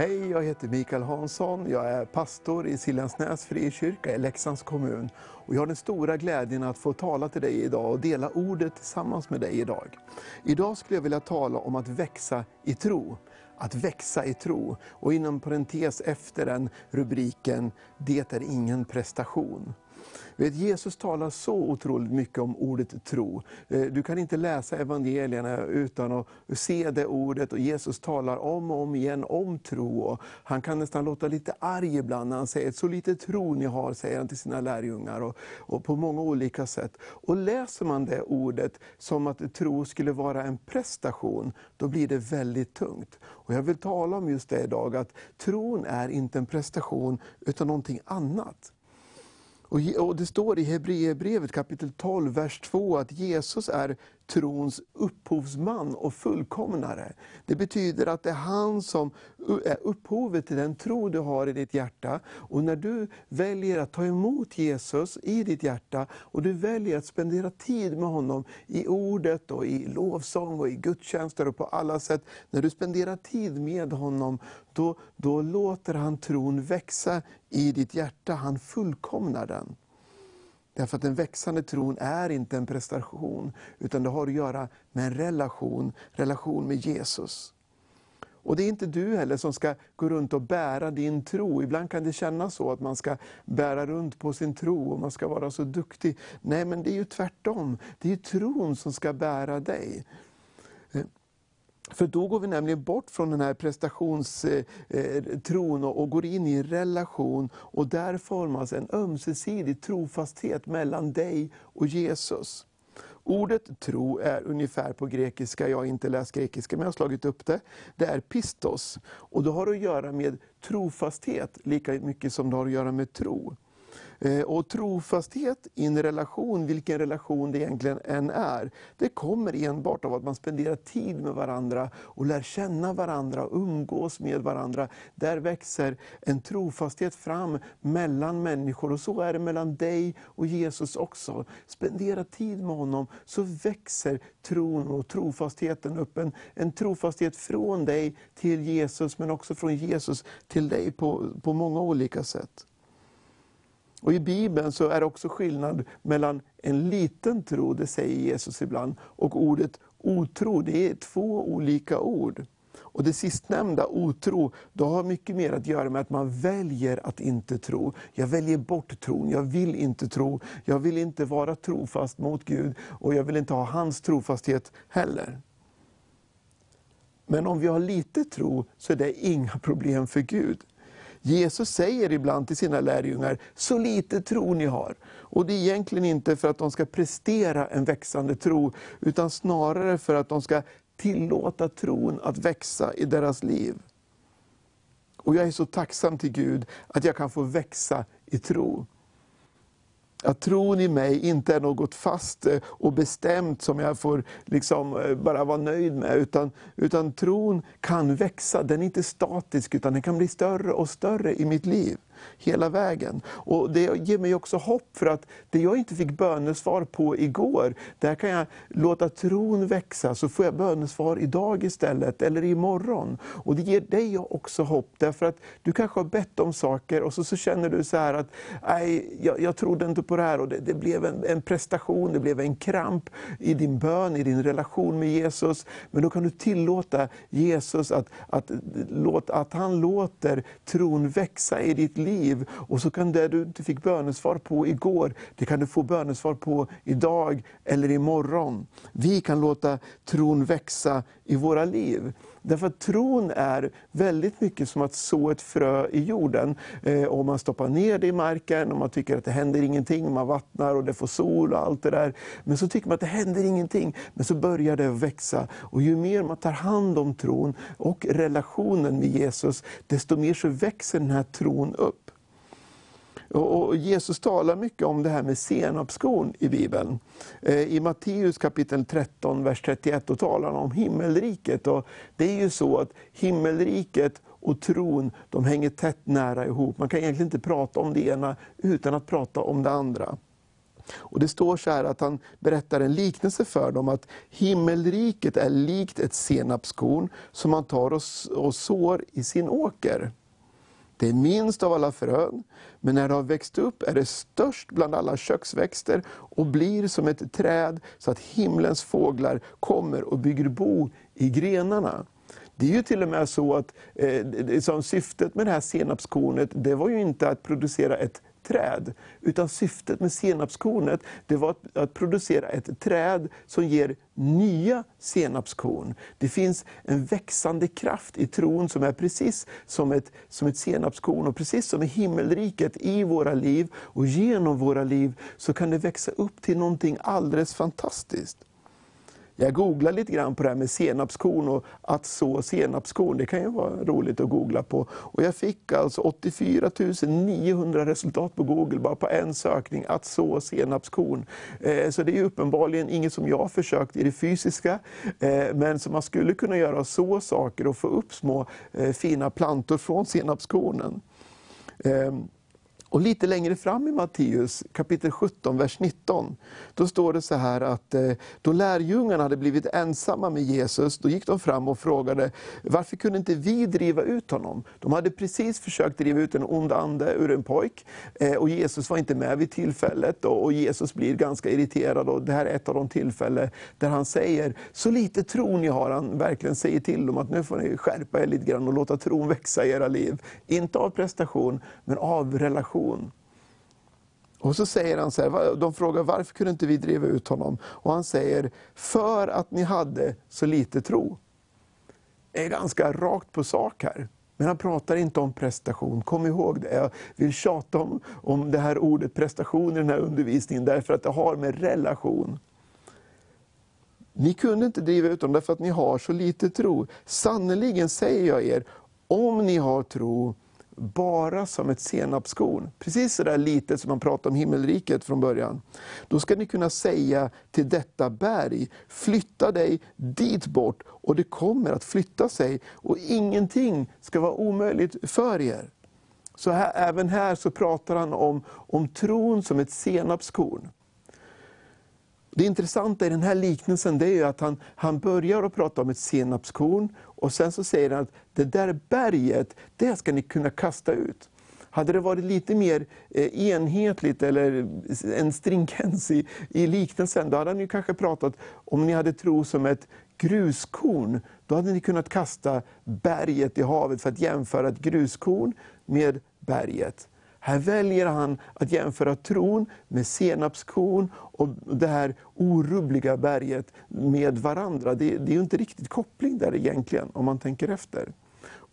Hej, jag heter Mikael Hansson. Jag är pastor i Siljansnäs frikyrka i Leksands kommun. Och jag har den stora glädjen att få tala till dig idag och dela ordet tillsammans med dig idag. Idag skulle jag vilja tala om att växa i tro. Att växa i tro. Och inom parentes efter den rubriken, Det är ingen prestation. Vet, Jesus talar så otroligt mycket om ordet tro. Eh, du kan inte läsa evangelierna utan att se det ordet. och Jesus talar om och om igen om tro. Och han kan nästan låta lite arg ibland när han säger, så lite tro ni har, säger han till sina lärjungar. Och, och på många olika sätt. Och läser man det ordet som att tro skulle vara en prestation, då blir det väldigt tungt. Och jag vill tala om just det idag, att tron är inte en prestation, utan någonting annat. Och det står i Hebreerbrevet kapitel 12, vers 2 att Jesus är trons upphovsman och fullkomnare. Det betyder att det är han som är upphovet till den tro du har i ditt hjärta. Och när du väljer att ta emot Jesus i ditt hjärta, och du väljer att spendera tid med honom i ordet, och i lovsång och i gudstjänster och på alla sätt. När du spenderar tid med honom, då, då låter han tron växa i ditt hjärta. Han fullkomnar den. Därför att den växande tron är inte en prestation, utan det har att göra med en relation, relation med Jesus. Och det är inte du heller som ska gå runt och bära din tro. Ibland kan det kännas så att man ska bära runt på sin tro och man ska vara så duktig. Nej, men det är ju tvärtom. Det är tron som ska bära dig. För då går vi nämligen bort från den här prestationstron eh, eh, och går in i en relation och där formas en ömsesidig trofasthet mellan dig och Jesus. Ordet tro är ungefär på grekiska, jag har inte läst grekiska men jag har slagit upp det. Det är pistos och det har att göra med trofasthet lika mycket som det har att göra med tro. Eh, och trofasthet i en relation, vilken relation det egentligen än är, det kommer enbart av att man spenderar tid med varandra och lär känna varandra och umgås med varandra. Där växer en trofasthet fram mellan människor och så är det mellan dig och Jesus också. Spendera tid med honom så växer tron och trofastheten upp. En, en trofasthet från dig till Jesus men också från Jesus till dig på, på många olika sätt. Och I Bibeln så är det också skillnad mellan en liten tro, det säger Jesus ibland, och ordet otro. Det är två olika ord. Och Det sistnämnda, otro, då har mycket mer att göra med att man väljer att inte tro. Jag väljer bort tron, jag vill inte tro. Jag vill inte vara trofast mot Gud och jag vill inte ha hans trofasthet heller. Men om vi har lite tro så är det inga problem för Gud. Jesus säger ibland till sina lärjungar, så lite tro ni har. Och det är egentligen inte för att de ska prestera en växande tro, utan snarare för att de ska tillåta tron att växa i deras liv. Och jag är så tacksam till Gud att jag kan få växa i tro. Att tron i mig inte är något fast eh, och bestämt som jag får liksom eh, bara vara nöjd med. Utan, utan tron kan växa, den är inte statisk utan den kan bli större och större i mitt liv hela vägen. Och Det ger mig också hopp för att det jag inte fick bönesvar på igår, där kan jag låta tron växa, så får jag bönesvar idag istället, eller imorgon. Och Det ger dig också hopp, därför att du kanske har bett om saker och så, så känner du så här att, nej, jag, jag trodde inte på det här och det, det blev en, en, prestation, det blev en kramp i din bön, i din relation med Jesus. Men då kan du tillåta Jesus att, att, att, att han låter tron växa i ditt liv liv. Och så kan det du inte fick bönesvar på igår, det kan du få bönesvar på idag eller imorgon. Vi kan låta tron växa i våra liv. Därför att tron är väldigt mycket som att så ett frö i jorden. Eh, och man stoppar ner det i marken och man tycker att det händer ingenting, man vattnar och det får sol och allt det där. Men så tycker man att det händer ingenting, men så börjar det växa. Och ju mer man tar hand om tron och relationen med Jesus, desto mer så växer den här tron upp. Och Jesus talar mycket om det här med senapskorn i Bibeln. Eh, I Matteus kapitel 13, vers 31, då talar han om himmelriket. Och det är ju så att himmelriket och tron, de hänger tätt nära ihop. Man kan egentligen inte prata om det ena utan att prata om det andra. Och Det står så här att han berättar en liknelse för dem, att himmelriket är likt ett senapskorn som man tar och sår i sin åker. Det är minst av alla frön, men när det har växt upp är det störst bland alla köksväxter och blir som ett träd så att himlens fåglar kommer och bygger bo i grenarna. Det är ju till och med så att eh, som syftet med det här senapskornet, det var ju inte att producera ett träd. Utan syftet med senapskornet det var att, att, producera ett träd som ger nya senapskorn. Det finns en växande kraft i tron som är precis som ett, som ett senapskorn. Och precis som i himmelriket i våra liv och genom våra liv så kan det växa upp till någonting alldeles fantastiskt. Jag googlade lite grann på det här med senapskorn och att så senapskorn. Det kan ju vara roligt att googla på. Och jag fick alltså 84 900 resultat på Google bara på en sökning, att så senapskorn. Eh, så det är uppenbarligen inget som jag har försökt i det fysiska, eh, men som man skulle kunna göra så saker och få upp små eh, fina plantor från senapskornen. Ehm, och lite längre fram i Matteus kapitel 17, vers 19, då står det så här att eh, då lärjungarna hade blivit ensamma med Jesus, då gick de fram och frågade, varför kunde inte vi driva ut honom? De hade precis försökt driva ut en ond ande ur en pojk, eh, och Jesus var inte med vid tillfället, och Jesus blir ganska irriterad, och det här är ett av de tillfällen där han säger, så lite tro ni har, han verkligen säger till dem att nu får ni skärpa er lite grann och låta tron växa i era liv. Inte av prestation, men av relation situation. Och så säger han så här, de frågar varför kunde inte vi driva ut honom? Och han säger, för att ni hade så lite tro. Det är ganska rakt på sak här. Men han pratar inte om prestation, kom ihåg det. Jag vill tjata om, om det här ordet prestation i den här undervisningen, därför att det har med relation. Ni kunde inte driva ut dem därför att ni har så lite tro. Sannerligen säger jag er, om ni har tro bara som ett senapskorn. Precis så där litet som man pratade om himmelriket från början. Då ska ni kunna säga till detta berg, flytta dig dit bort och det kommer att flytta sig och ingenting ska vara omöjligt för er. Så här, även här så pratar han om, om tron som ett senapskorn. Det intressanta i den här liknelsen det är att han, han börjar att prata om ett senapskorn och sen så säger han att det där berget, det ska ni kunna kasta ut. Hade det varit lite mer eh, enhetligt eller en stringens i, i liknelsen, då hade han ju kanske pratat om ni hade tro som ett gruskorn. Då hade ni kunnat kasta berget i havet för att jämföra ett gruskorn med berget. Här väljer han att jämföra tron med senapskorn och det här orubbliga berget med varandra. Det, det är ju inte riktigt koppling där egentligen, om man tänker efter.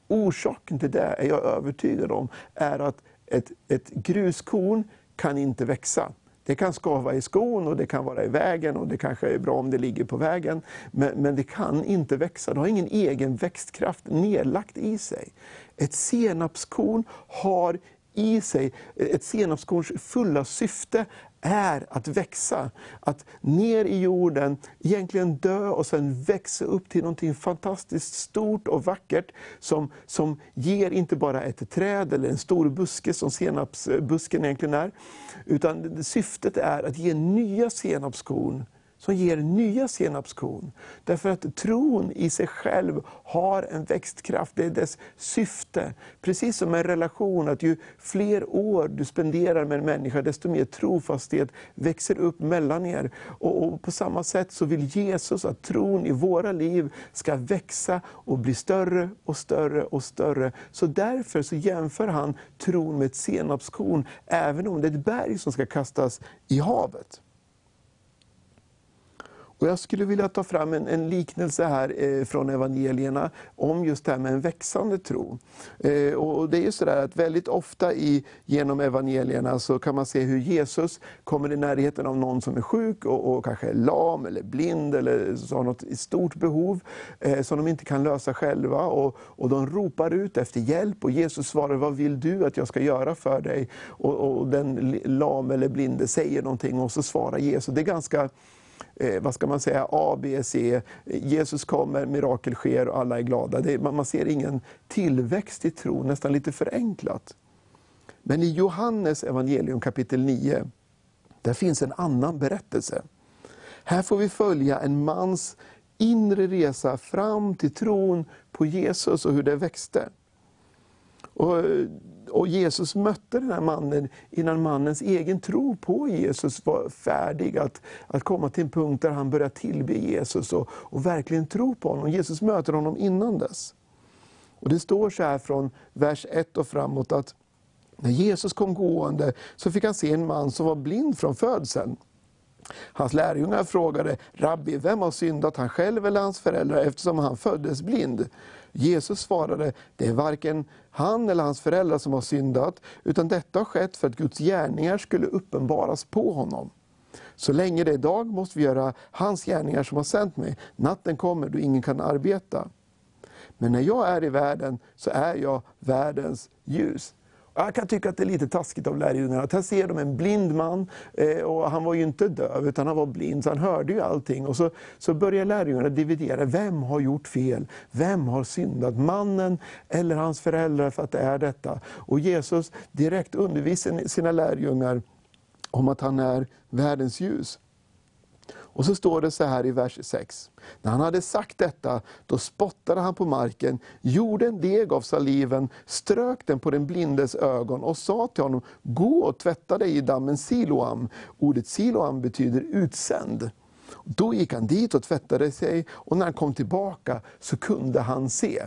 Orsaken till det, är jag övertygad om, är att ett, ett gruskorn kan inte växa. Det kan skava i skon och det kan vara i vägen och det kanske är bra om det ligger på vägen. Men, men det kan inte växa, det har ingen egen växtkraft nedlagt i sig. Ett senapskorn har i sig, eh, ett senapskorns fulla syfte är att växa. Att ner i jorden, egentligen dö och sen växa upp till något fantastiskt stort och vackert som, som ger inte bara ett träd eller en stor buske som senapsbusken egentligen är. Utan syftet är att ge nya senapskorn som ger nya senapskorn. Därför att tron i sig själv har en växtkraft, det är dess syfte. Precis som en relation, att ju fler år du spenderar med en människa, desto mer trofasthet växer upp mellan er. Och, och på samma sätt så vill Jesus att tron i våra liv ska växa och bli större och större och större. Så därför så jämför han tron med ett senapskorn, även om det är ett berg som ska kastas i havet. Och jag skulle vilja ta fram en, en liknelse här eh, från evangelierna om just det här med en växande tro. Eh, och det är ju sådär att väldigt ofta i, genom evangelierna så kan man se hur Jesus kommer i närheten av någon som är sjuk och, och kanske är lam eller blind eller har något stort behov eh, som de inte kan lösa själva. Och, och de ropar ut efter hjälp och Jesus svarar, vad vill du att jag ska göra för dig? Och, och den lam eller blinde säger någonting och så svarar Jesus. Det är ganska eh, vad ska man säga, A, B, C. Jesus kommer, mirakel sker och alla är glada. Det, man, man ser ingen tillväxt i tro, nästan lite förenklat. Men i Johannes evangelium kapitel 9, Där finns en annan berättelse. Här får vi följa en mans inre resa fram till tron på Jesus och hur det växte. Och, och Jesus mötte den här mannen innan mannens egen tro på Jesus var färdig att, att komma till en punkt där han började tillbe Jesus och, och verkligen tro på honom. Jesus möter honom innan dess. Och Det står så här från vers 1 och framåt att när Jesus kom gående så fick han se en man som var blind från födseln. Hans lärjungar frågade, Rabbi, vem har syndat, han själv eller hans föräldrar, eftersom han föddes blind? Jesus svarade, det är varken han eller hans föräldrar som har syndat, utan detta har skett för att Guds gärningar skulle uppenbaras på honom. Så länge det är dag måste vi göra hans gärningar som har sänt mig. Natten kommer då ingen kan arbeta. Men när jag är i världen så är jag världens ljus. Jag kan tycka att det är lite taskigt av lärjungarna. Att här ser de en blind man, eh, och han var ju inte döv utan han var blind, så han hörde ju allting. Och så, så börjar lärjungarna dividera, vem har gjort fel? Vem har syndat? Mannen eller hans föräldrar för att det är detta? Och Jesus direkt undervisar sina lärjungar om att han är världens ljus. Och så står det så här i vers 6. När han hade sagt detta, då spottade han på marken, gjorde en deg av saliven, strök den på den blindes ögon och sa till honom, gå och tvätta dig i dammen Siloam. Ordet Siloam betyder utsänd. Då gick han dit och tvättade sig och när han kom tillbaka så kunde han se.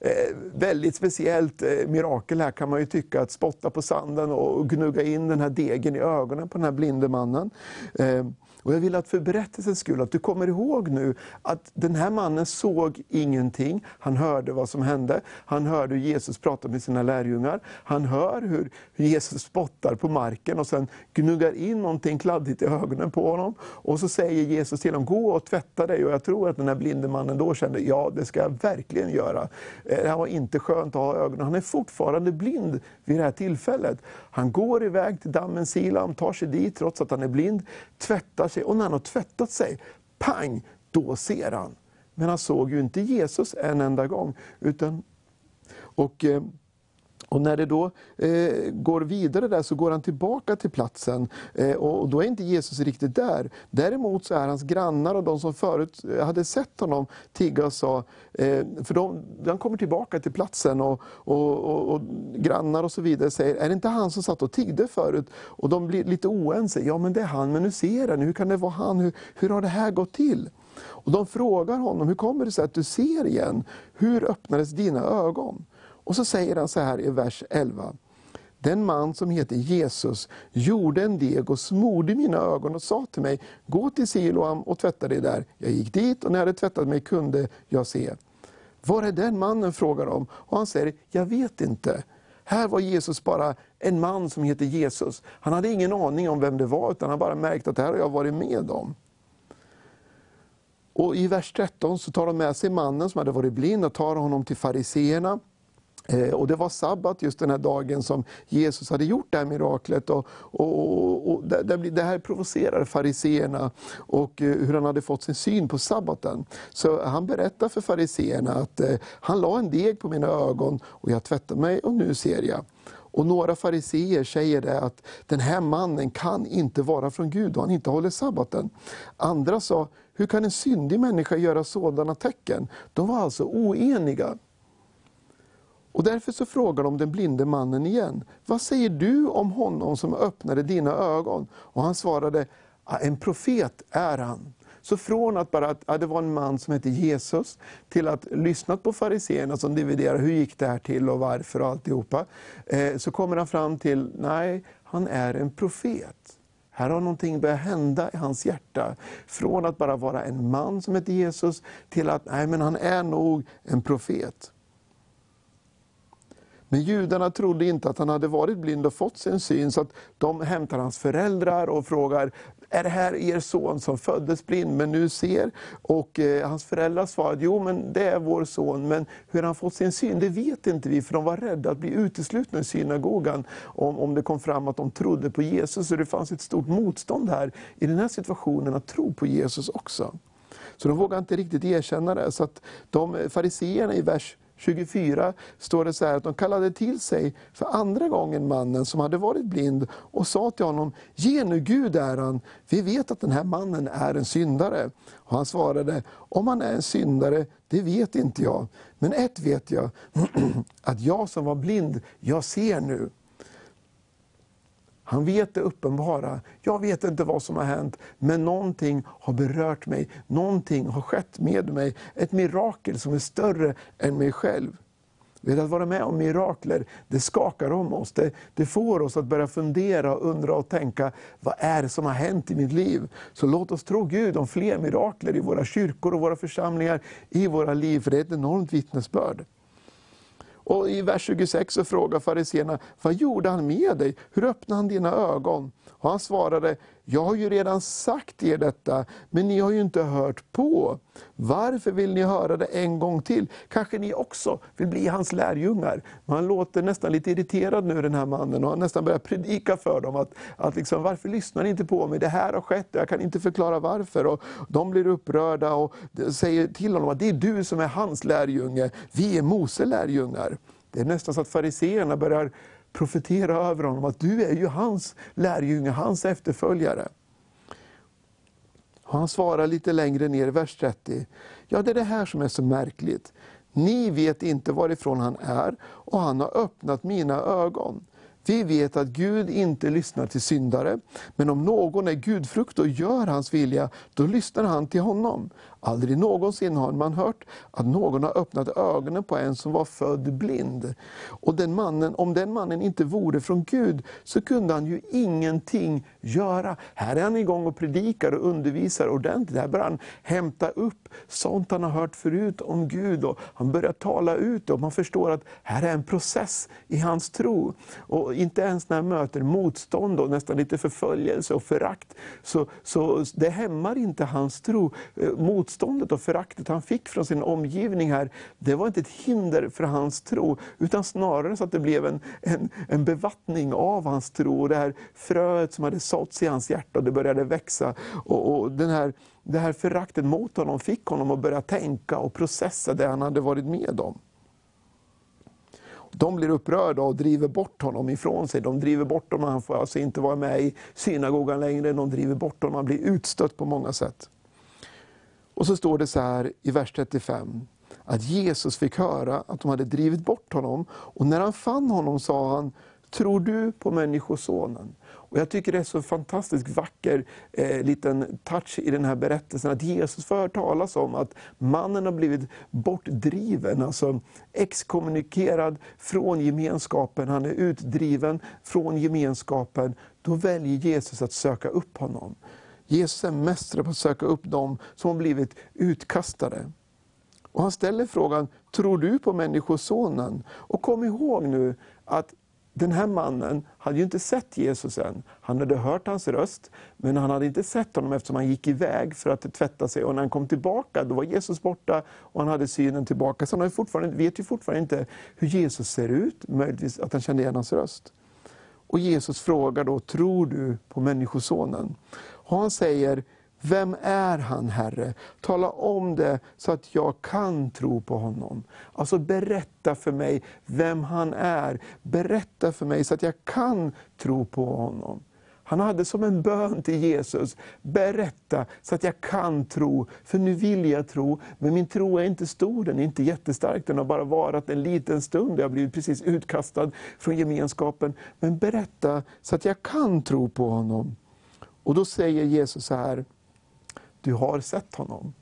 Eh, väldigt speciellt eh, mirakel här kan man ju tycka, att spotta på sanden och gnugga in den här degen i ögonen på den här blinde mannen. Eh, och jag vill att för berättelsens skull, att du kommer ihåg nu att den här mannen såg ingenting. Han hörde vad som hände. Han hörde hur Jesus pratade med sina lärjungar. Han hör hur Jesus spottar på marken och sen gnuggar in någonting kladdigt i ögonen på honom. Och så säger Jesus till honom, gå och tvätta dig. Och jag tror att den här blinde mannen då kände, ja det ska jag verkligen göra. Eh, det här var inte skönt att ha ögonen. Han är fortfarande blind vid det här tillfället. Han går iväg till dammen Silam, tar sig dit trots att han är blind, tvättar sig och när han har tvättat sig, pang, då ser han. Men han såg ju inte Jesus en enda gång. Utan, och, eh, och när det då eh, går vidare där så går han tillbaka till platsen eh, och då är inte Jesus riktigt där. Däremot så är hans grannar och de som förut eh, hade sett honom tigga och sa, eh, för de, han kommer tillbaka till platsen och, och, och, och, grannar och så vidare säger, är det inte han som satt och tiggde förut? Och de blir lite oense, ja men det är han, men nu ser han, hur kan det vara han, hur, hur har det här gått till? Och de frågar honom, hur kommer det sig att du ser igen? Hur öppnades dina ögon? Och så säger han så här i vers 11. Den man som heter Jesus gjorde en deg och smorde mina ögon och sa till mig, gå till Siloam och tvätta dig där. Jag gick dit och när jag hade tvättat mig kunde jag se. Var är den mannen? frågar de. Och han säger, jag vet inte. Här var Jesus bara en man som heter Jesus. Han hade ingen aning om vem det var, utan han bara märkt att det här har jag varit med om. Och I vers 13 så tar de med sig mannen som hade varit blind och tar honom till fariseerna. Eh, och det var sabbat just den här dagen som Jesus hade gjort det här miraklet. Och, och, och det, det här provocerade fariseerna och eh, hur han hade fått sin syn på sabbaten. Så han berättar för fariseerna att eh, han la en deg på mina ögon och jag tvättade mig och nu ser jag. Och några fariseer säger det att den här mannen kan inte vara från Gud och han inte håller sabbaten. Andra sa, hur kan en syndig människa göra sådana tecken? De var alltså oeniga. Och därför så frågar de den blinde mannen igen. Vad säger du om honom som öppnade dina ögon? Och han svarade, en profet är han. Så från att bara att det var en man som hette Jesus, till att lyssna på fariseerna som dividerar hur gick det här till och varför och alltihopa. Eh, så kommer han fram till, nej, han är en profet. Här har någonting börjat hända i hans hjärta. Från att bara vara en man som heter Jesus, till att nej, men han är nog en profet. Men judarna trodde inte att han hade varit blind och fått sin syn, så att de hämtar hans föräldrar och frågar, är det här er son som föddes blind men nu ser? Och eh, hans föräldrar svarade, jo men det är vår son, men hur han fått sin syn, det vet inte vi, för de var rädda att bli uteslutna i synagogan om, om det kom fram att de trodde på Jesus. Så det fanns ett stort motstånd här i den här situationen att tro på Jesus också. Så de vågade inte riktigt erkänna det. Så att de eh, fariseerna i vers 24 står det så här att de kallade till sig för andra gången mannen som hade varit blind och sa till honom, ge nu Gud äran, vi vet att den här mannen är en syndare. Och han svarade, om han är en syndare, det vet inte jag. Men ett vet jag, att jag som var blind, jag ser nu. Han vet det uppenbara. Jag vet inte vad som har hänt, men någonting har berört mig. Någonting har skett med mig. Ett mirakel som är större än mig själv. Vet att vara med om mirakler, det skakar om oss. Det, det får oss att börja fundera, undra och tänka, vad är det som har hänt i mitt liv? Så låt oss tro Gud om fler mirakler i våra kyrkor och våra församlingar, i våra liv, för det är ett enormt vittnesbörd. Och I vers 26 så frågar fariséerna, vad gjorde han med dig? Hur öppnade han dina ögon? Och han svarade, jag har ju redan sagt er detta, men ni har ju inte hört på. Varför vill ni höra det en gång till? Kanske ni också vill bli hans lärjungar? Man låter nästan lite irriterad nu den här mannen och han nästan börjar predika för dem. att, att liksom, Varför lyssnar ni inte på mig? Det här har skett och jag kan inte förklara varför. Och de blir upprörda och säger till honom att det är du som är hans lärjunge, vi är Mose lärjungar. Det är nästan så att fariseerna börjar profetera över honom att du är ju hans lärjunge, hans efterföljare. Han svarar lite längre ner i vers 30. Ja, det är det här som är så märkligt. Ni vet inte varifrån han är och han har öppnat mina ögon. Vi vet att Gud inte lyssnar till syndare, men om någon är gudfrukt och gör hans vilja, då lyssnar han till honom. Aldrig någonsin har man hört att någon har öppnat ögonen på en som var född blind. Och den mannen, om den mannen inte vore från Gud, så kunde han ju ingenting göra. Här är han igång och predikar och undervisar ordentligt. Här börjar han hämta upp sånt han har hört förut om Gud. Och han börjar tala ut och man förstår att här är en process i hans tro. Och inte ens när han möter motstånd och nästan lite förföljelse och förakt, så, så det hämmar inte hans tro. Eh, motståndet och föraktet han fick från sin omgivning här, det var inte ett hinder för hans tro, utan snarare så att det blev en, en, en bevattning av hans tro. Och det här fröet som hade såtts i hans hjärta, det började växa. Och, och den här, det här föraktet mot honom fick honom att börja tänka och processa det han hade varit med om. De blir upprörda och driver bort honom ifrån sig. De driver bort honom, han får alltså inte vara med i synagogan längre. De driver bort honom, han blir utstött på många sätt. Och så står det så här i vers 35, att Jesus fick höra att de hade drivit bort honom. Och när han fann honom sa han, tror du på Människosonen? Och jag tycker det är så fantastiskt vacker eh, liten touch i den här berättelsen, att Jesus får talas om att mannen har blivit bortdriven, alltså exkommunikerad från gemenskapen, han är utdriven från gemenskapen. Då väljer Jesus att söka upp honom. Jesus är mästare på att söka upp dem som har blivit utkastade. Och han ställer frågan, tror du på Människosonen? Och kom ihåg nu att den här mannen hade ju inte sett Jesus än. Han hade hört hans röst, men han hade inte sett honom eftersom han gick iväg för att tvätta sig. Och när han kom tillbaka, då var Jesus borta och han hade synen tillbaka. Så han fortfarande, vet ju fortfarande inte hur Jesus ser ut, möjligtvis att han kände igen hans röst. Och Jesus frågar då, tror du på Människosonen? Och han säger, vem är han Herre? Tala om det så att jag kan tro på honom. Alltså berätta för mig vem han är. Berätta för mig så att jag kan tro på honom. Han hade som en bön till Jesus, berätta så att jag kan tro, för nu vill jag tro, men min tro är inte stor, den är inte jättestark, den har bara varat en liten stund, jag har blivit precis utkastad från gemenskapen. Men berätta så att jag kan tro på honom. Och då säger Jesus så här, du har sett honom.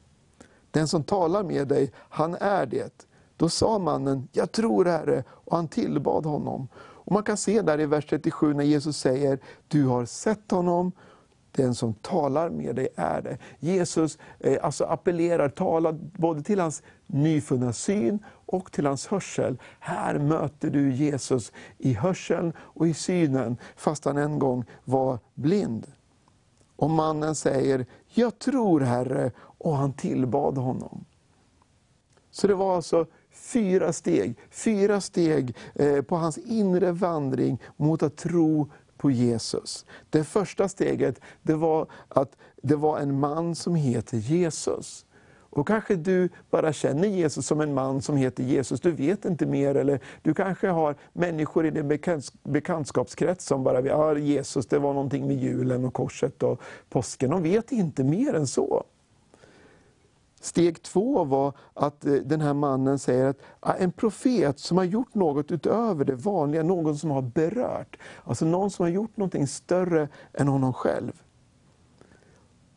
Den som talar med dig, han är det. Då sa mannen, jag tror Herre, och han tillbad honom. Och Man kan se där i vers 37 när Jesus säger, du har sett honom, den som talar med dig är det. Jesus eh, alltså appellerar, talar både till hans nyfunna syn och till hans hörsel. Här möter du Jesus i hörseln och i synen, fast han en gång var blind. Och mannen säger, jag tror Herre, och han tillbad honom. Så det var alltså fyra steg, fyra steg eh, på hans inre vandring mot att tro på Jesus. Det första steget det var att det var en man som heter Jesus. Och kanske du bara känner Jesus som en man som heter Jesus, du vet inte mer. Eller du kanske har människor i din bekantskapskrets som bara, ja Jesus det var någonting med julen och korset och påsken. De vet inte mer än så. Steg två var att eh, den här mannen säger att en profet som har gjort något utöver det vanliga, någon som har berört. Alltså någon som har gjort någonting större än honom själv.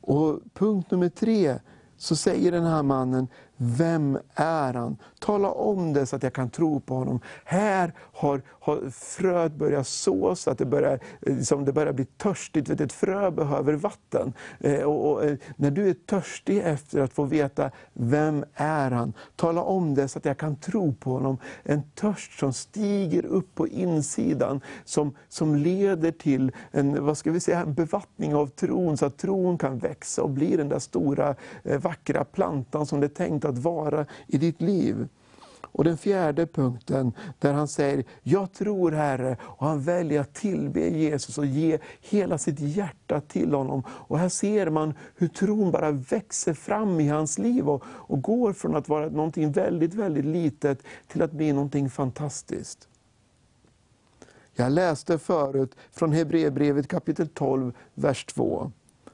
Och punkt nummer tre, så säger den här mannen, vem är han? Tala om det så att jag kan tro på honom. Här har, har fröet börjat sås, att det börjar, liksom det börjar bli törstigt. Vet, ett frö behöver vatten. Eh, och, och, eh, när du är törstig efter att få veta, vem är han? Tala om det så att jag kan tro på honom. En törst som stiger upp på insidan, som, som leder till en vad ska vi säga, bevattning av tron, så att tron kan växa och bli den där stora eh, vackra plantan som det är tänkt att vara i ditt liv. Och den fjärde punkten, där han säger, jag tror Herre, och han väljer att tillbe Jesus och ge hela sitt hjärta till honom. Och här ser man hur tron bara växer fram i hans liv och, och går från att vara någonting väldigt, väldigt litet till att bli någonting fantastiskt. Jag läste förut från Hebreerbrevet kapitel 12, vers 2.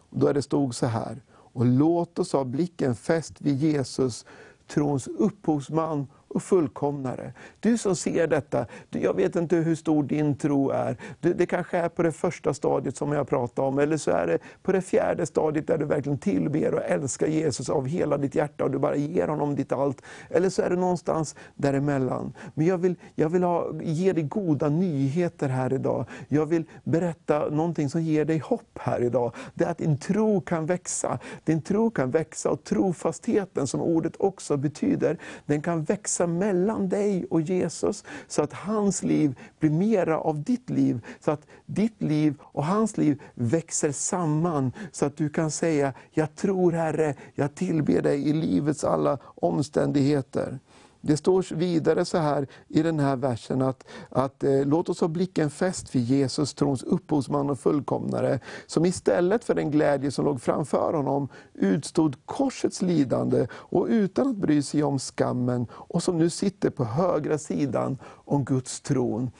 Då det stod så här. Och låt oss ha blicken fäst vid Jesus, trons upphovsman och fullkomnare. Du som ser detta, jag vet inte hur stor din tro är. Det kanske är på det första stadiet som jag pratade om, eller så är det på det fjärde stadiet där du verkligen tillber och älskar Jesus av hela ditt hjärta och du bara ger honom ditt allt. Eller så är det någonstans däremellan. Men jag vill, jag vill ha, ge dig goda nyheter här idag. Jag vill berätta någonting som ger dig hopp här idag. Det är att din tro kan växa. Din tro kan växa och trofastheten, som ordet också betyder, den kan växa växa mellan dig och Jesus, så att hans liv blir mera av ditt liv. Så att ditt liv och hans liv växer samman, så att du kan säga, jag tror Herre, jag tillber dig i livets alla omständigheter. Det står vidare så här i den här versen att, att eh, låt oss ha blicken fäst vid Jesus, trons upphovsman och fullkomnare, som istället för den glädje som låg framför honom utstod korsets lidande och utan att bry sig om skammen och som nu sitter på högra sidan om Guds tron.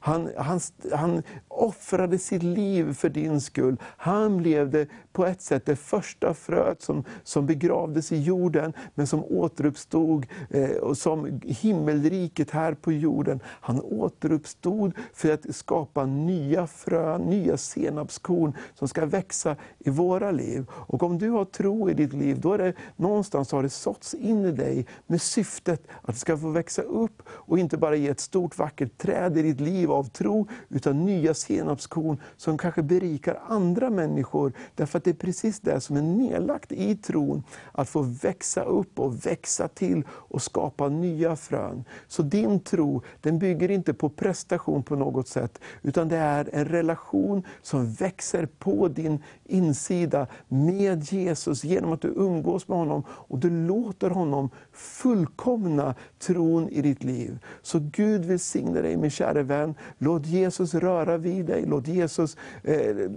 Han, han, han offrade sitt liv för din skull. Han levde på ett sätt det första fröet som, som begravdes i jorden, men som återuppstod eh, och som himmelriket här på jorden. Han återuppstod för att skapa nya frön, nya senapskorn som ska växa i våra liv. Och om du har tro i ditt liv, då är det någonstans har det såtts in i dig med syftet att det ska få växa upp och inte bara ge ett stort vackert träd i ditt liv av tro, utan nya senapskorn som kanske berikar andra människor. Därför att det är precis det som är nedlagt i tron, att få växa upp och växa till och skapa nya frön. Så din tro, den bygger inte på prestation på något sätt, utan det är en relation som växer på din insida med Jesus, genom att du umgås med honom och du låter honom fullkomna tron i ditt liv. Så Gud välsigne dig min käre vän, låt Jesus röra vid dig, låt Jesus eh,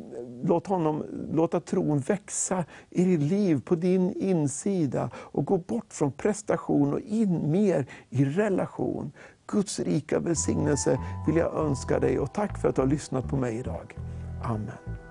låt honom, låta tron växa i ditt liv, på din insida och gå bort från prestation och in mer i relation. Guds rika välsignelse vill jag önska dig och tack för att du har lyssnat på mig idag. Amen.